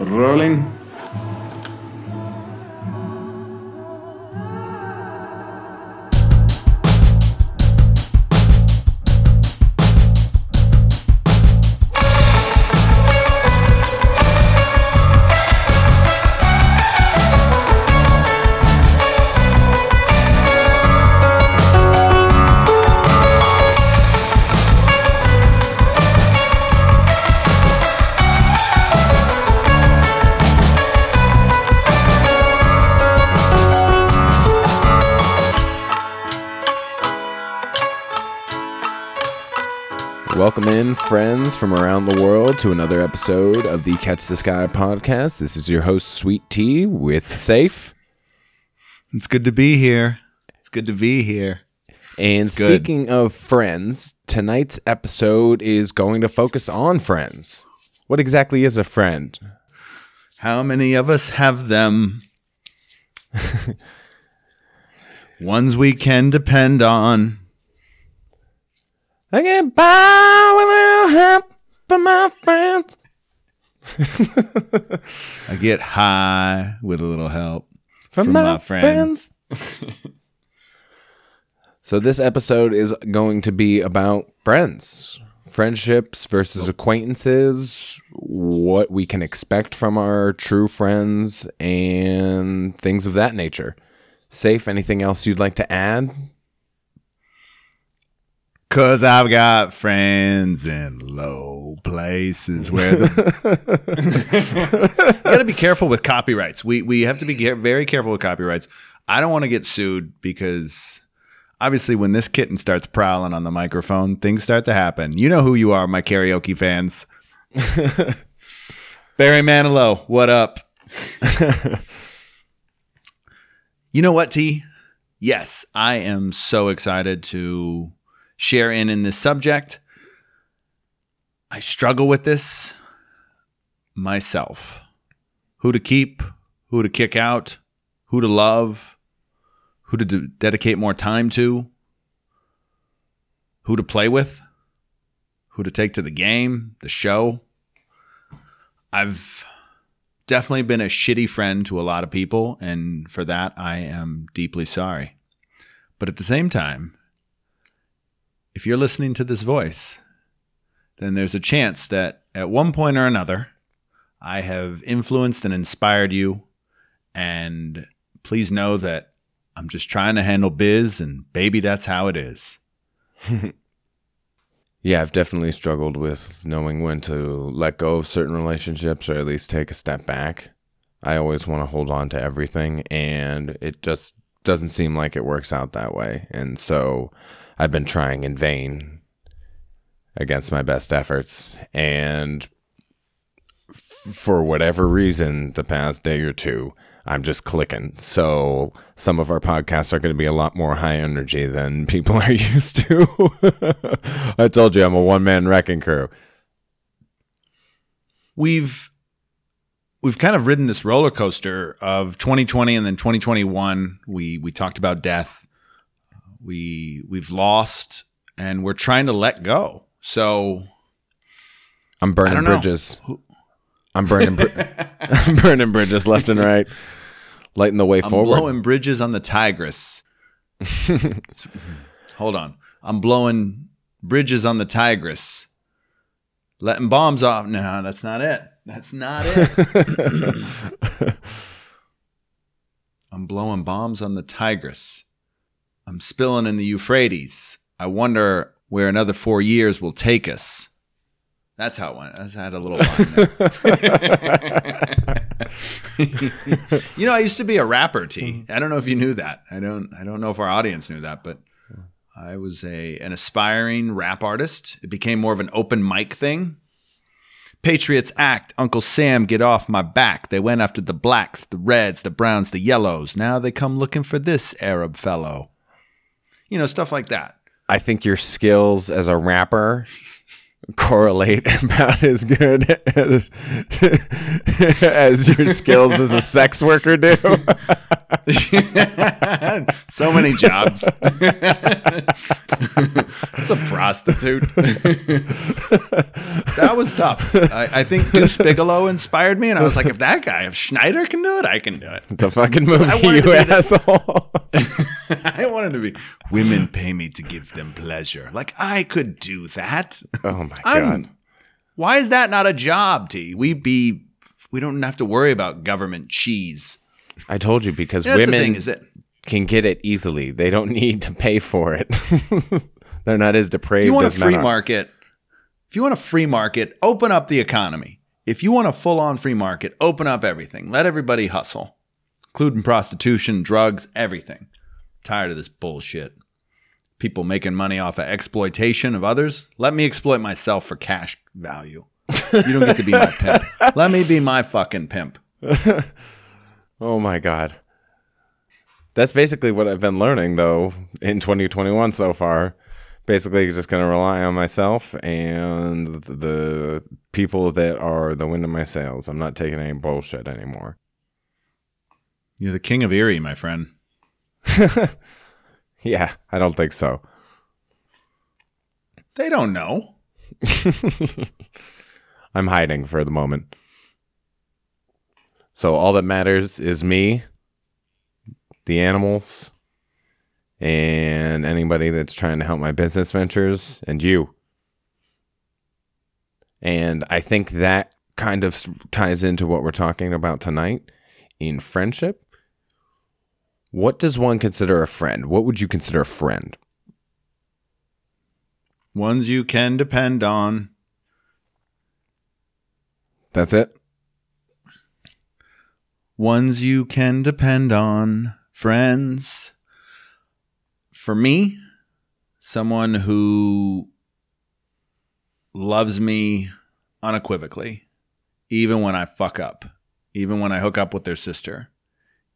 Rolling. Friends from around the world, to another episode of the Catch the Sky podcast. This is your host, Sweet Tea, with Safe. It's good to be here. It's good to be here. And good. speaking of friends, tonight's episode is going to focus on friends. What exactly is a friend? How many of us have them? Ones we can depend on. I get by with a little help from my friends. I get high with a little help From, from, my, my, friends. friends. so this episode is going to be about friends, friendships versus acquaintances, what we can expect from our true friends, and things of that nature. Safe. Anything else you'd like to add? Cause I've got friends in low places where the you gotta be careful with copyrights. We we have to be very careful with copyrights. I don't want to get sued because obviously when this kitten starts prowling on the microphone, things start to happen. You know who you are, my karaoke fans. Barry Manilow, what up? you know what, T? Yes, I am so excited to share in in this subject. I struggle with this myself. Who to keep, who to kick out, who to love, who to dedicate more time to, who to play with, who to take to the game, the show. I've definitely been a shitty friend to a lot of people, and for that, I am deeply sorry. But at the same time, if you're listening to this voice, then there's a chance that at one point or another, I have influenced and inspired you. And please know that I'm just trying to handle biz, and baby, that's how it is. Yeah, I've definitely struggled with knowing when to let go of certain relationships or at least take a step back. I always want to hold on to everything, and it just doesn't seem like it works out that way. And so I've been trying in vain against my best efforts. And f- for whatever reason, the past day or two, I'm just clicking. So some of our podcasts are going to be a lot more high energy than people are used to. I told you I'm a one man wrecking crew. we've we've kind of ridden this roller coaster of 2020 and then 2021 we we talked about death. We we've lost and we're trying to let go. So I'm burning bridges. I'm burning. Br- I'm burning bridges left and right, lighting the way i'm forward. blowing bridges on the tigris. Hold on. I'm blowing bridges on the tigris. Letting bombs off. No that's not it that's not it i'm blowing bombs on the tigris i'm spilling in the euphrates i wonder where another four years will take us that's how it went. I had a little you know, I used to be a rapper, T. Mm-hmm. I don't know if you knew that. I don't I don't know if our audience knew that, but I was a an aspiring rap artist. It became more of an open mic thing. Patriots act, Uncle Sam get off my back. They went after the blacks, the reds, the browns, the yellows. Now they come looking for this Arab fellow. You know, stuff like that. I think your skills as a rapper correlate about as good as, as your skills as a sex worker do. so many jobs. It's a prostitute. that was tough. I, I think Deuce Bigalow inspired me, and I was like, if that guy, if Schneider can do it, I can do it. It's a fucking movie, you to be the- asshole. I wanted to be. Women pay me to give them pleasure. Like I could do that. oh my I'm- god. Why is that not a job, T? We be. We don't have to worry about government cheese. I told you because That's women thing, is that can get it easily. They don't need to pay for it. They're not as depraved if you want a as men free are. market, if you want a free market, open up the economy. If you want a full on free market, open up everything. Let everybody hustle, including prostitution, drugs, everything. Tired of this bullshit. People making money off of exploitation of others. Let me exploit myself for cash value. You don't get to be my pimp. Let me be my fucking pimp. Oh my god. That's basically what I've been learning though in 2021 so far. Basically just going to rely on myself and the people that are the wind in my sails. I'm not taking any bullshit anymore. You're the king of Erie, my friend. Yeah, I don't think so. They don't know. I'm hiding for the moment. So all that matters is me, the animals, and anybody that's trying to help my business ventures, and you. And I think that kind of ties into what we're talking about tonight in friendship. What does one consider a friend? What would you consider a friend? Ones you can depend on. That's it? Ones you can depend on. Friends. For me, someone who loves me unequivocally, even when I fuck up, even when I hook up with their sister,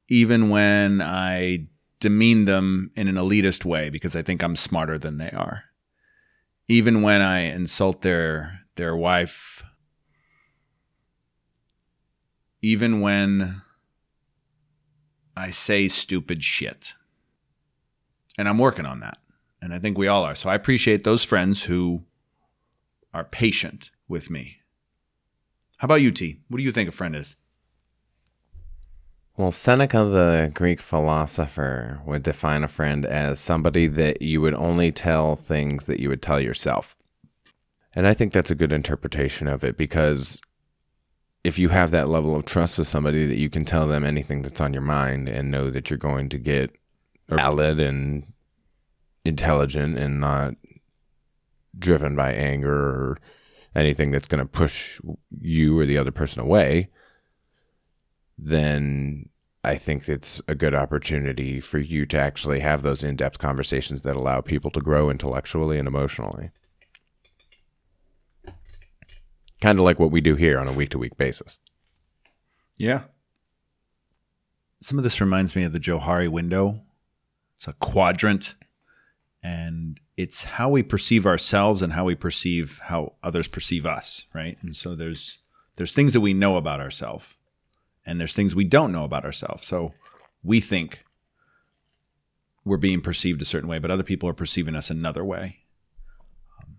even when I demean them in an elitist way because I think I'm smarter than they are, even when I insult their their wife, even when I say stupid shit. And I'm working on that. And I think we all are. So I appreciate those friends who are patient with me. How about you, T? What do you think a friend is? Well, Seneca, the Greek philosopher, would define a friend as somebody that you would only tell things that you would tell yourself. And I think that's a good interpretation of it because if you have that level of trust with somebody that you can tell them anything that's on your mind and know that you're going to get valid and intelligent and not driven by anger or anything that's going to push you or the other person away, then I think it's a good opportunity for you to actually have those in depth conversations that allow people to grow intellectually and emotionally. Kind of like what we do here on a week to week basis. Yeah. Some of this reminds me of the Johari window. It's a quadrant, and it's how we perceive ourselves and how we perceive how others perceive us, right? And so there's there's things that we know about ourselves, and there's things we don't know about ourselves. So we think we're being perceived a certain way, but other people are perceiving us another way. Um,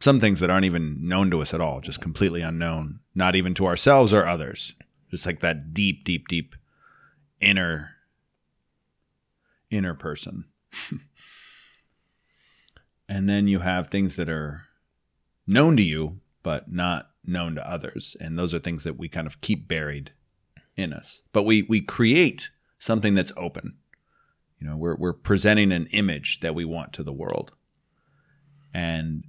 some things that aren't even known to us at all, just completely unknown, not even to ourselves or others just like that deep deep deep inner inner person and then you have things that are known to you but not known to others and those are things that we kind of keep buried in us but we we create something that's open you know we're we're presenting an image that we want to the world and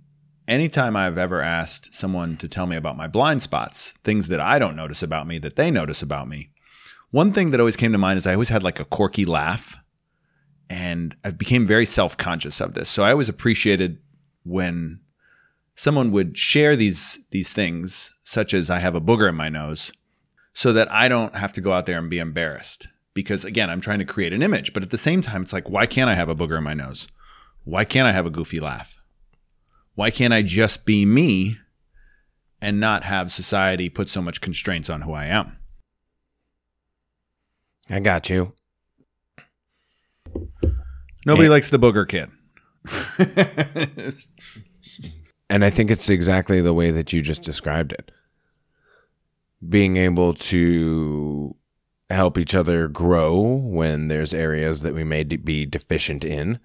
anytime I've ever asked someone to tell me about my blind spots, things that I don't notice about me that they notice about me, one thing that always came to mind is I always had like a quirky laugh. And I became very self conscious of this. So I always appreciated when someone would share these these things, such as I have a booger in my nose, so that I don't have to go out there and be embarrassed. Because again, I'm trying to create an image, but at the same time, it's like, why can't I have a booger in my nose? Why can't I have a goofy laugh? Why can't I just be me and not have society put so much constraints on who I am? I got you. Nobody And- likes the booger kid. And I think it's exactly the way that you just described it. Being able to help each other grow when there's areas that we may de- be deficient in,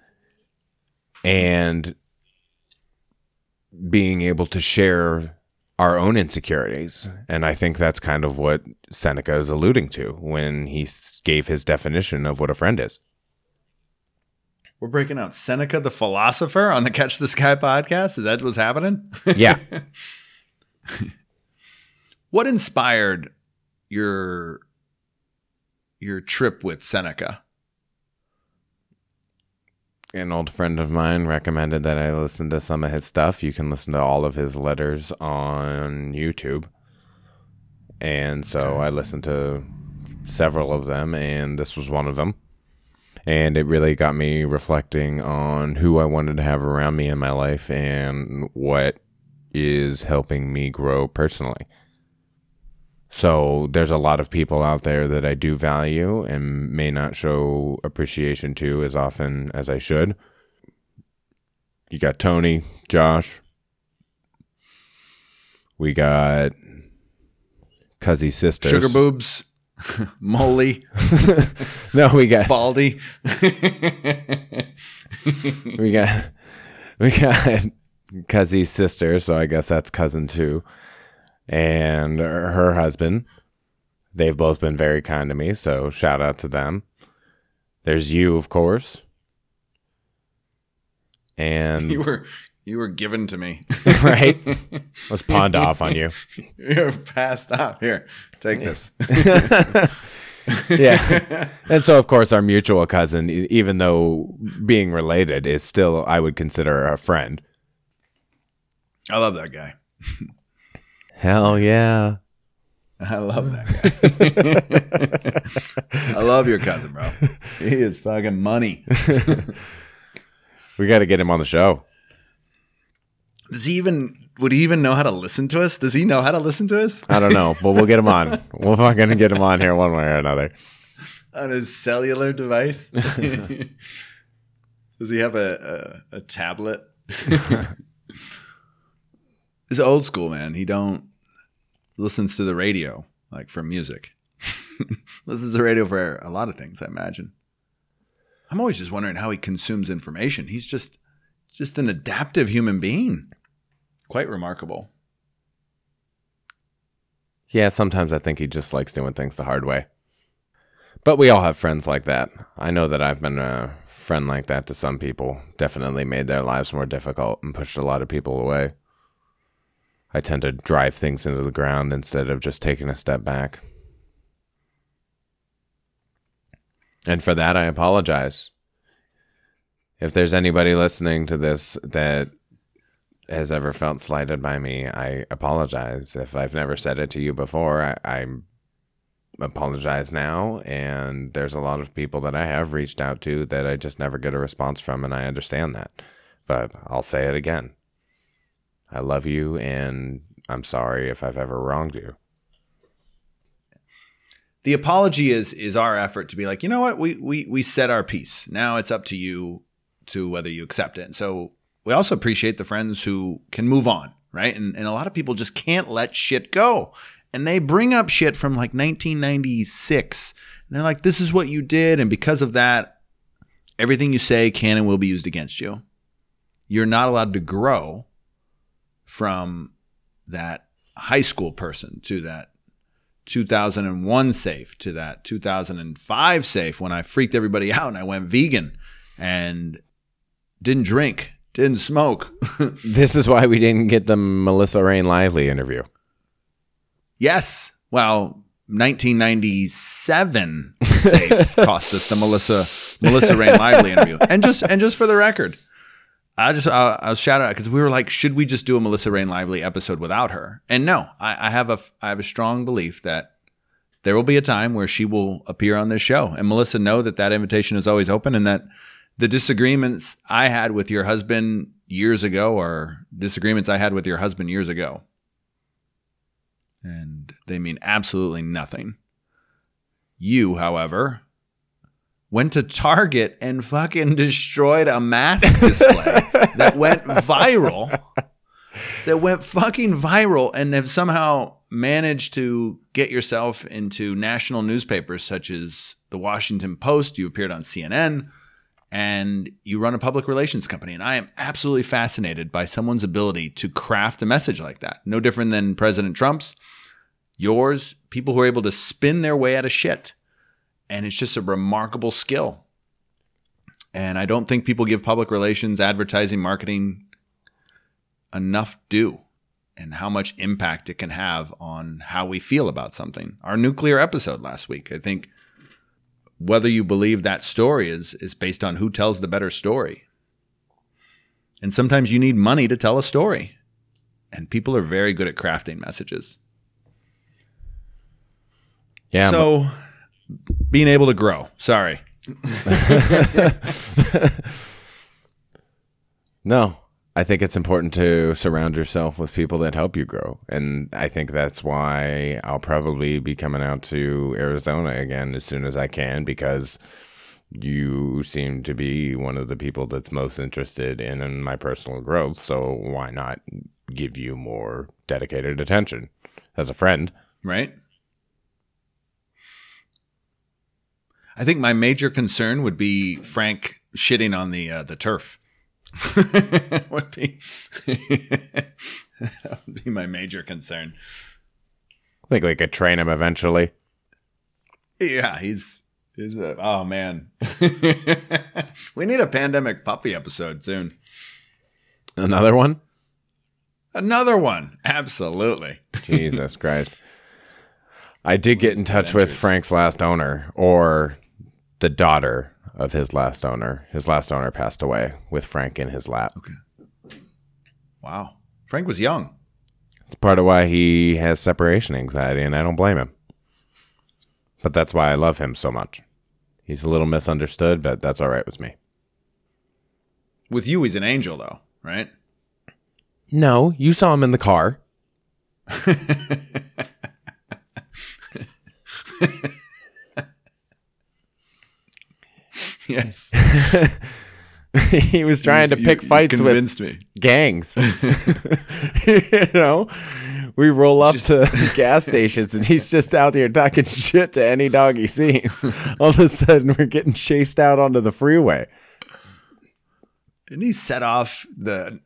and being able to share our own insecurities. And I think that's kind of what Seneca is alluding to when he gave his definition of what a friend is. We're breaking out Seneca the philosopher on the Catch the Sky podcast. Is that what's happening? Yeah. what inspired your your trip with Seneca? an old friend of mine recommended that I listen to some of his stuff. You can listen to all of his letters on YouTube. And so I listened to several of them, and this was one of them. And it really got me reflecting on who I wanted to have around me in my life and what is helping me grow personally. So there's a lot of people out there that I do value and may not show appreciation to as often as I should. You got Tony, Josh. We got Cuzzy sisters. Sugar boobs, Molly, No, we got Baldy. we got we got Cuzzy's sister, so I guess that's cousin two, and her husband. They've both been very kind to me, so shout out to them. There's you, of course, and you were you were given to me. right, let's pawned off on you. You're passed out. Here, take this. yeah. And so, of course, our mutual cousin, even though being related, is still, I would consider a friend. I love that guy. Hell yeah. I love that guy. I love your cousin, bro. He is fucking money. We got to get him on the show. Does he even would he even know how to listen to us? Does he know how to listen to us I don't know, but we'll get him on. We'll fucking get him on here one way or another. on his cellular device? Does he have a a, a tablet? He's old school, man. He don't listens to the radio like for music. listens to the radio for a lot of things, I imagine. I'm always just wondering how he consumes information. He's just just an adaptive human being. Quite remarkable. Yeah, sometimes I think he just likes doing things the hard way. But we all have friends like that. I know that I've been a friend like that to some people. Definitely made their lives more difficult and pushed a lot of people away. I tend to drive things into the ground instead of just taking a step back. And for that, I apologize. If there's anybody listening to this that has ever felt slighted by me, I apologize. If I've never said it to you before, I, I apologize now. And there's a lot of people that I have reached out to that I just never get a response from, and I understand that. But I'll say it again. I love you, and I'm sorry if I've ever wronged you. the apology is is our effort to be like, you know what, we we we said our piece. Now it's up to you to whether you accept it. And so we also appreciate the friends who can move on, right? And and a lot of people just can't let shit go. And they bring up shit from like 1996. And they're like, this is what you did, and because of that, everything you say can and will be used against you. You're not allowed to grow from that high school person to that 2001 safe to that 2005 safe when I freaked everybody out and I went vegan and didn't drink, didn't smoke. This is why we didn't get the Melissa Rein Lively interview. yes. Well, 1997 safe cost us the Melissa Melissa Rein Lively interview. And just and just for the record, I just I'll, I'll shout out because we were like, should we just do a Melissa Rein Lively episode without her? And no, I, I have a I have a strong belief that there will be a time where she will appear on this show. And Melissa, know that that invitation is always open, and that the disagreements I had with your husband years ago are disagreements I had with your husband years ago, and they mean absolutely nothing. You, however, went to Target and fucking destroyed a mask display that went viral. That went fucking viral and have somehow managed to get yourself into national newspapers such as the Washington Post. You appeared on CNN and you run a public relations company. And I am absolutely fascinated by someone's ability to craft a message like that. No different than President Trump's, yours, people who are able to spin their way out of shit. And it's just a remarkable skill. And I don't think people give public relations, advertising, marketing enough due and how much impact it can have on how we feel about something. Our nuclear episode last week, I think whether you believe that story is is based on who tells the better story. And sometimes you need money to tell a story. And people are very good at crafting messages. Yeah. So being able to grow. Sorry. no, I think it's important to surround yourself with people that help you grow. And I think that's why I'll probably be coming out to Arizona again as soon as I can because you seem to be one of the people that's most interested in, in my personal growth. So why not give you more dedicated attention as a friend? Right. I think my major concern would be Frank shitting on the uh, the turf. would be that would be my major concern. I think we could train him eventually. Yeah, he's he's a, oh man. we need a pandemic puppy episode soon. Another one? Another one. Absolutely. Jesus Christ. I did get in touch with Frank's last owner or the daughter of his last owner. His last owner passed away with Frank in his lap. Okay. Wow. Frank was young. It's part of why he has separation anxiety, and I don't blame him. But that's why I love him so much. He's a little misunderstood, but that's all right with me. With you, he's an angel, though, right? No, you saw him in the car. yes. he was trying to pick you fights convinced with me. gangs. you know, we roll up Just- to gas stations and he's just out here talking shit to any dog he sees. All of a sudden, we're getting chased out onto the freeway. Didn't he set off the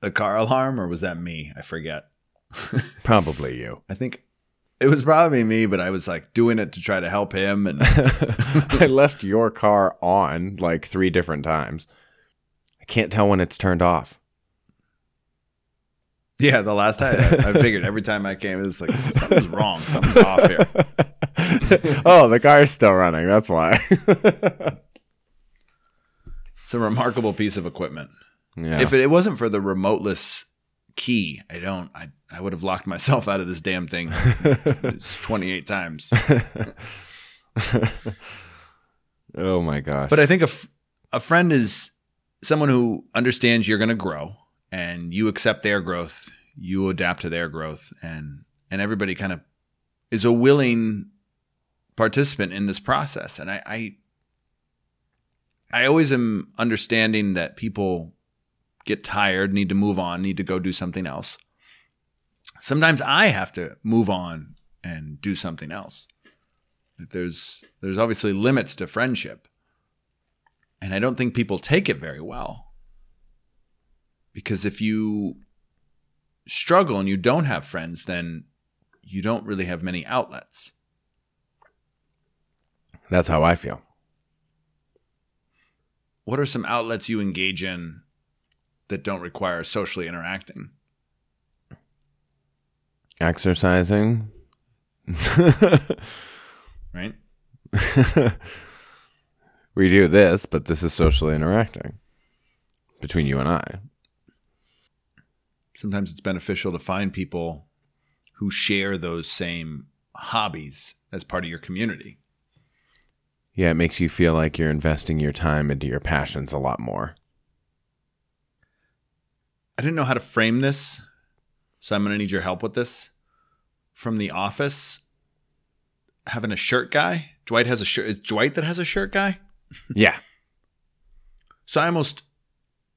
the car alarm, or was that me? I forget. Probably you. I think it was probably me, but I was like doing it to try to help him. And I left your car on like three different times. I can't tell when it's turned off. yeah, the last time I, I figured every time I came, it was like something's wrong, something's off here. oh, the car's still running. That's why. It's a remarkable piece of equipment. yeah. If it, it wasn't for the remoteless key, I don't. I I would have locked myself out of this damn thing. It's twenty eight times. oh my gosh. But I think a, f- a friend is someone who understands you're going to grow and you accept their growth, you adapt to their growth, and and everybody kind of is a willing participant in this process. And I, I I always am understanding that people get tired, need to move on, need to go do something else. Sometimes I have to move on and do something else. There's there's obviously limits to friendship. And I don't think people take it very well. Because if you struggle and you don't have friends, then you don't really have many outlets. That's how I feel. What are some outlets you engage in that don't require socially interacting? Exercising. Right? we do this, but this is socially interacting between you and I. Sometimes it's beneficial to find people who share those same hobbies as part of your community. Yeah, it makes you feel like you're investing your time into your passions a lot more. I didn't know how to frame this, so I'm going to need your help with this. From The Office, having a shirt guy. Dwight has a shirt. Is Dwight that has a shirt guy? Yeah. So I almost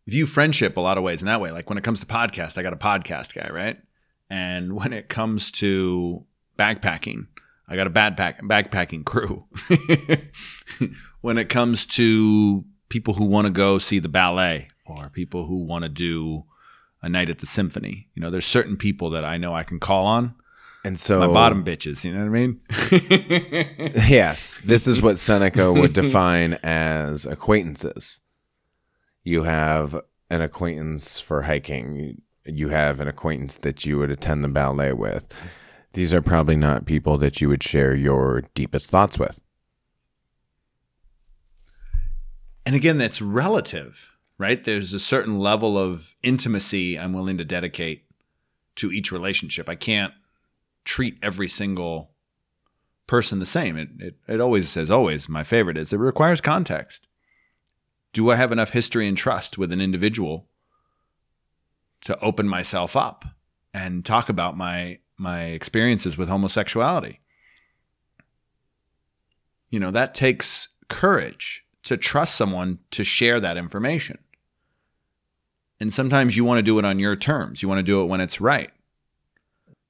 view friendship a lot of ways in that way. Like when it comes to podcast, I got a podcast guy, right? And when it comes to backpacking, I got a backpack backpacking crew. when it comes to people who want to go see the ballet or people who want to do a night at the symphony, you know, there's certain people that I know I can call on. And so My bottom bitches, you know what I mean? Yes, this is what Seneca would define as acquaintances. You have an acquaintance for hiking. You have an acquaintance that you would attend the ballet with. These are probably not people that you would share your deepest thoughts with. And again, that's relative, right? There's a certain level of intimacy I'm willing to dedicate to each relationship. I can't treat every single person the same. It, it, it always says, always, my favorite is it requires context. Do I have enough history and trust with an individual to open myself up and talk about my my experiences with homosexuality? You know, that takes courage to trust someone to share that information. And sometimes you want to do it on your terms. You want to do it when it's right.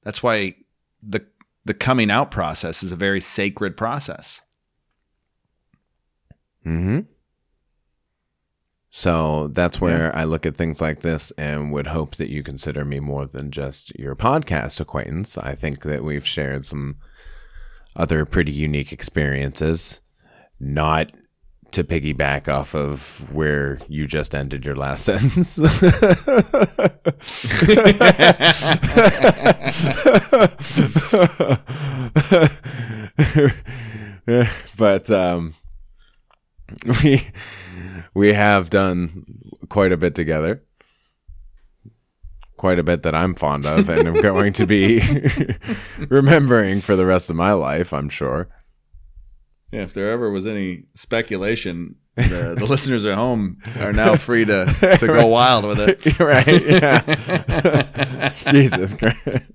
That's why the the coming out process is a very sacred process. Mm-hmm. So that's where I look at things like this and would hope that you consider me more than just your podcast acquaintance. I think that we've shared some other pretty unique experiences, not to piggyback off of where you just ended your last sentence. but um, we we have done quite a bit together. Quite a bit that I'm fond of and I'm going to be remembering for the rest of my life, I'm sure. Yeah, if there ever was any speculation, the, the listeners at home are now free to, to go wild with it. right. Yeah. Jesus Christ.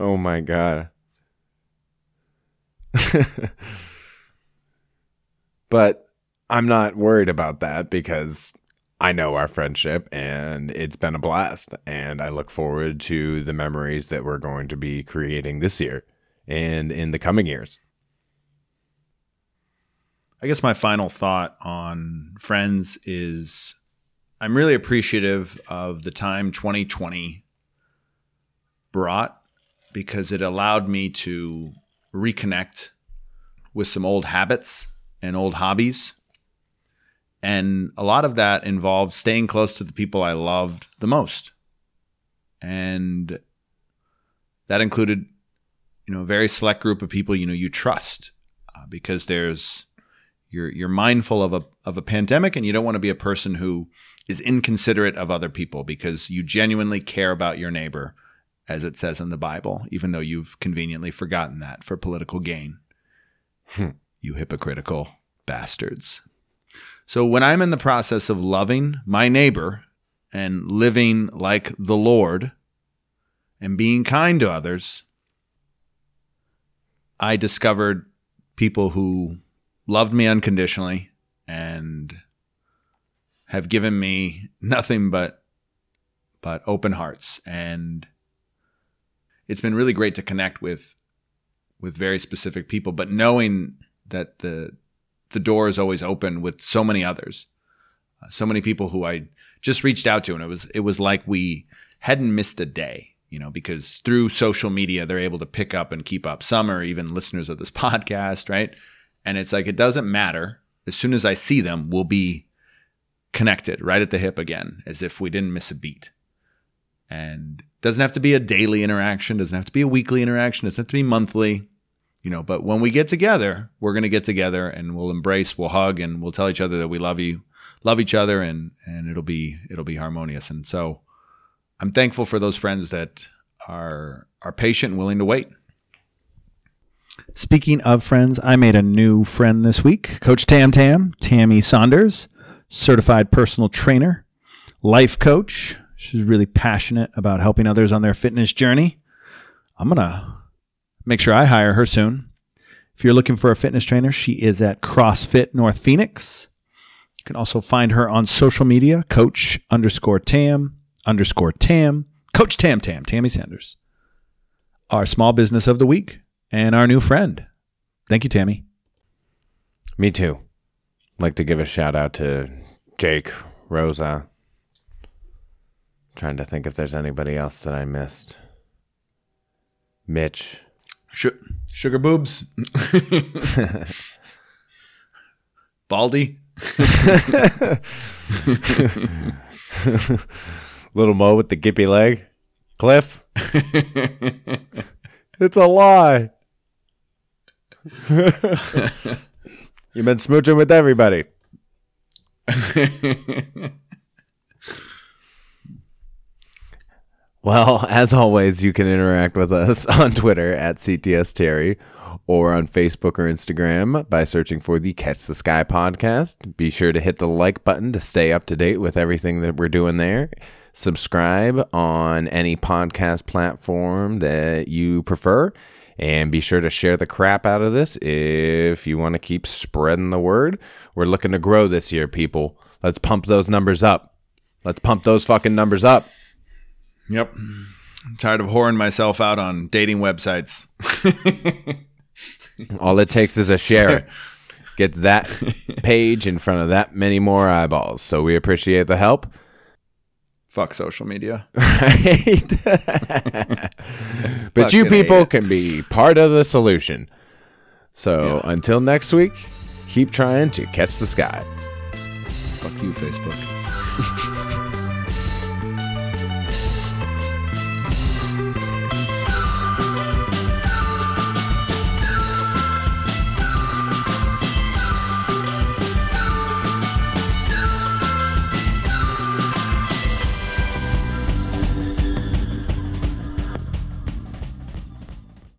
oh my God. but I'm not worried about that because I know our friendship and it's been a blast. And I look forward to the memories that we're going to be creating this year and in the coming years. I guess my final thought on friends is I'm really appreciative of the time 2020 brought because it allowed me to reconnect with some old habits and old hobbies. And a lot of that involved staying close to the people I loved the most. And that included, you know, a very select group of people, you know, you trust uh, because there's, you're, you're mindful of a, of a pandemic and you don't want to be a person who is inconsiderate of other people because you genuinely care about your neighbor, as it says in the Bible, even though you've conveniently forgotten that for political gain. you hypocritical bastards. So when I'm in the process of loving my neighbor and living like the Lord and being kind to others, I discovered people who loved me unconditionally and have given me nothing but but open hearts. And it's been really great to connect with with very specific people but knowing that the the door is always open with so many others uh, so many people who I just reached out to and it was it was like we hadn't missed a day you know because through social media they're able to pick up and keep up. Some are even listeners of this podcast right? And it's like it doesn't matter. As soon as I see them we'll be connected right at the hip again as if we didn't miss a beat. And doesn't have to be a daily interaction doesn't have to be a weekly interaction doesn't have to be monthly you know but when we get together we're going to get together and we'll embrace we'll hug and we'll tell each other that we love you love each other and and it'll be it'll be harmonious and so i'm thankful for those friends that are are patient and willing to wait Speaking of friends, I made a new friend this week. Coach Tam Tam, Tammy Saunders, certified personal trainer, life coach. She's really passionate about helping others on their fitness journey. I'm going to make sure I hire her soon. If you're looking for a fitness trainer, she is at CrossFit North Phoenix. You can also find her on social media, Coach underscore Tam underscore Tam, Coach Tam Tam, Tammy Sanders. Our small business of the week and our new friend. Thank you, Tammy. Me too. Like to give a shout out to Jake, Rosa. Trying to think if there's anybody else that I missed. Mitch. Sh- sugar boobs. Baldy. Little Mo with the gippy leg. Cliff. it's a lie. You've been smooching with everybody. Well, as always, you can interact with us on Twitter at CTS Terry or on Facebook or Instagram by searching for the Catch the Sky podcast. Be sure to hit the like button to stay up to date with everything that we're doing there. Subscribe on any podcast platform that you prefer. And be sure to share the crap out of this if you want to keep spreading the word. We're looking to grow this year, people. Let's pump those numbers up. Let's pump those fucking numbers up. Yep. I'm tired of whoring myself out on dating websites. All it takes is a share. Gets that page in front of that many more eyeballs. So we appreciate the help. Fuck social media. Right? but you people can be part of the solution. So until next week, keep trying to catch the sky. Fuck you, Facebook.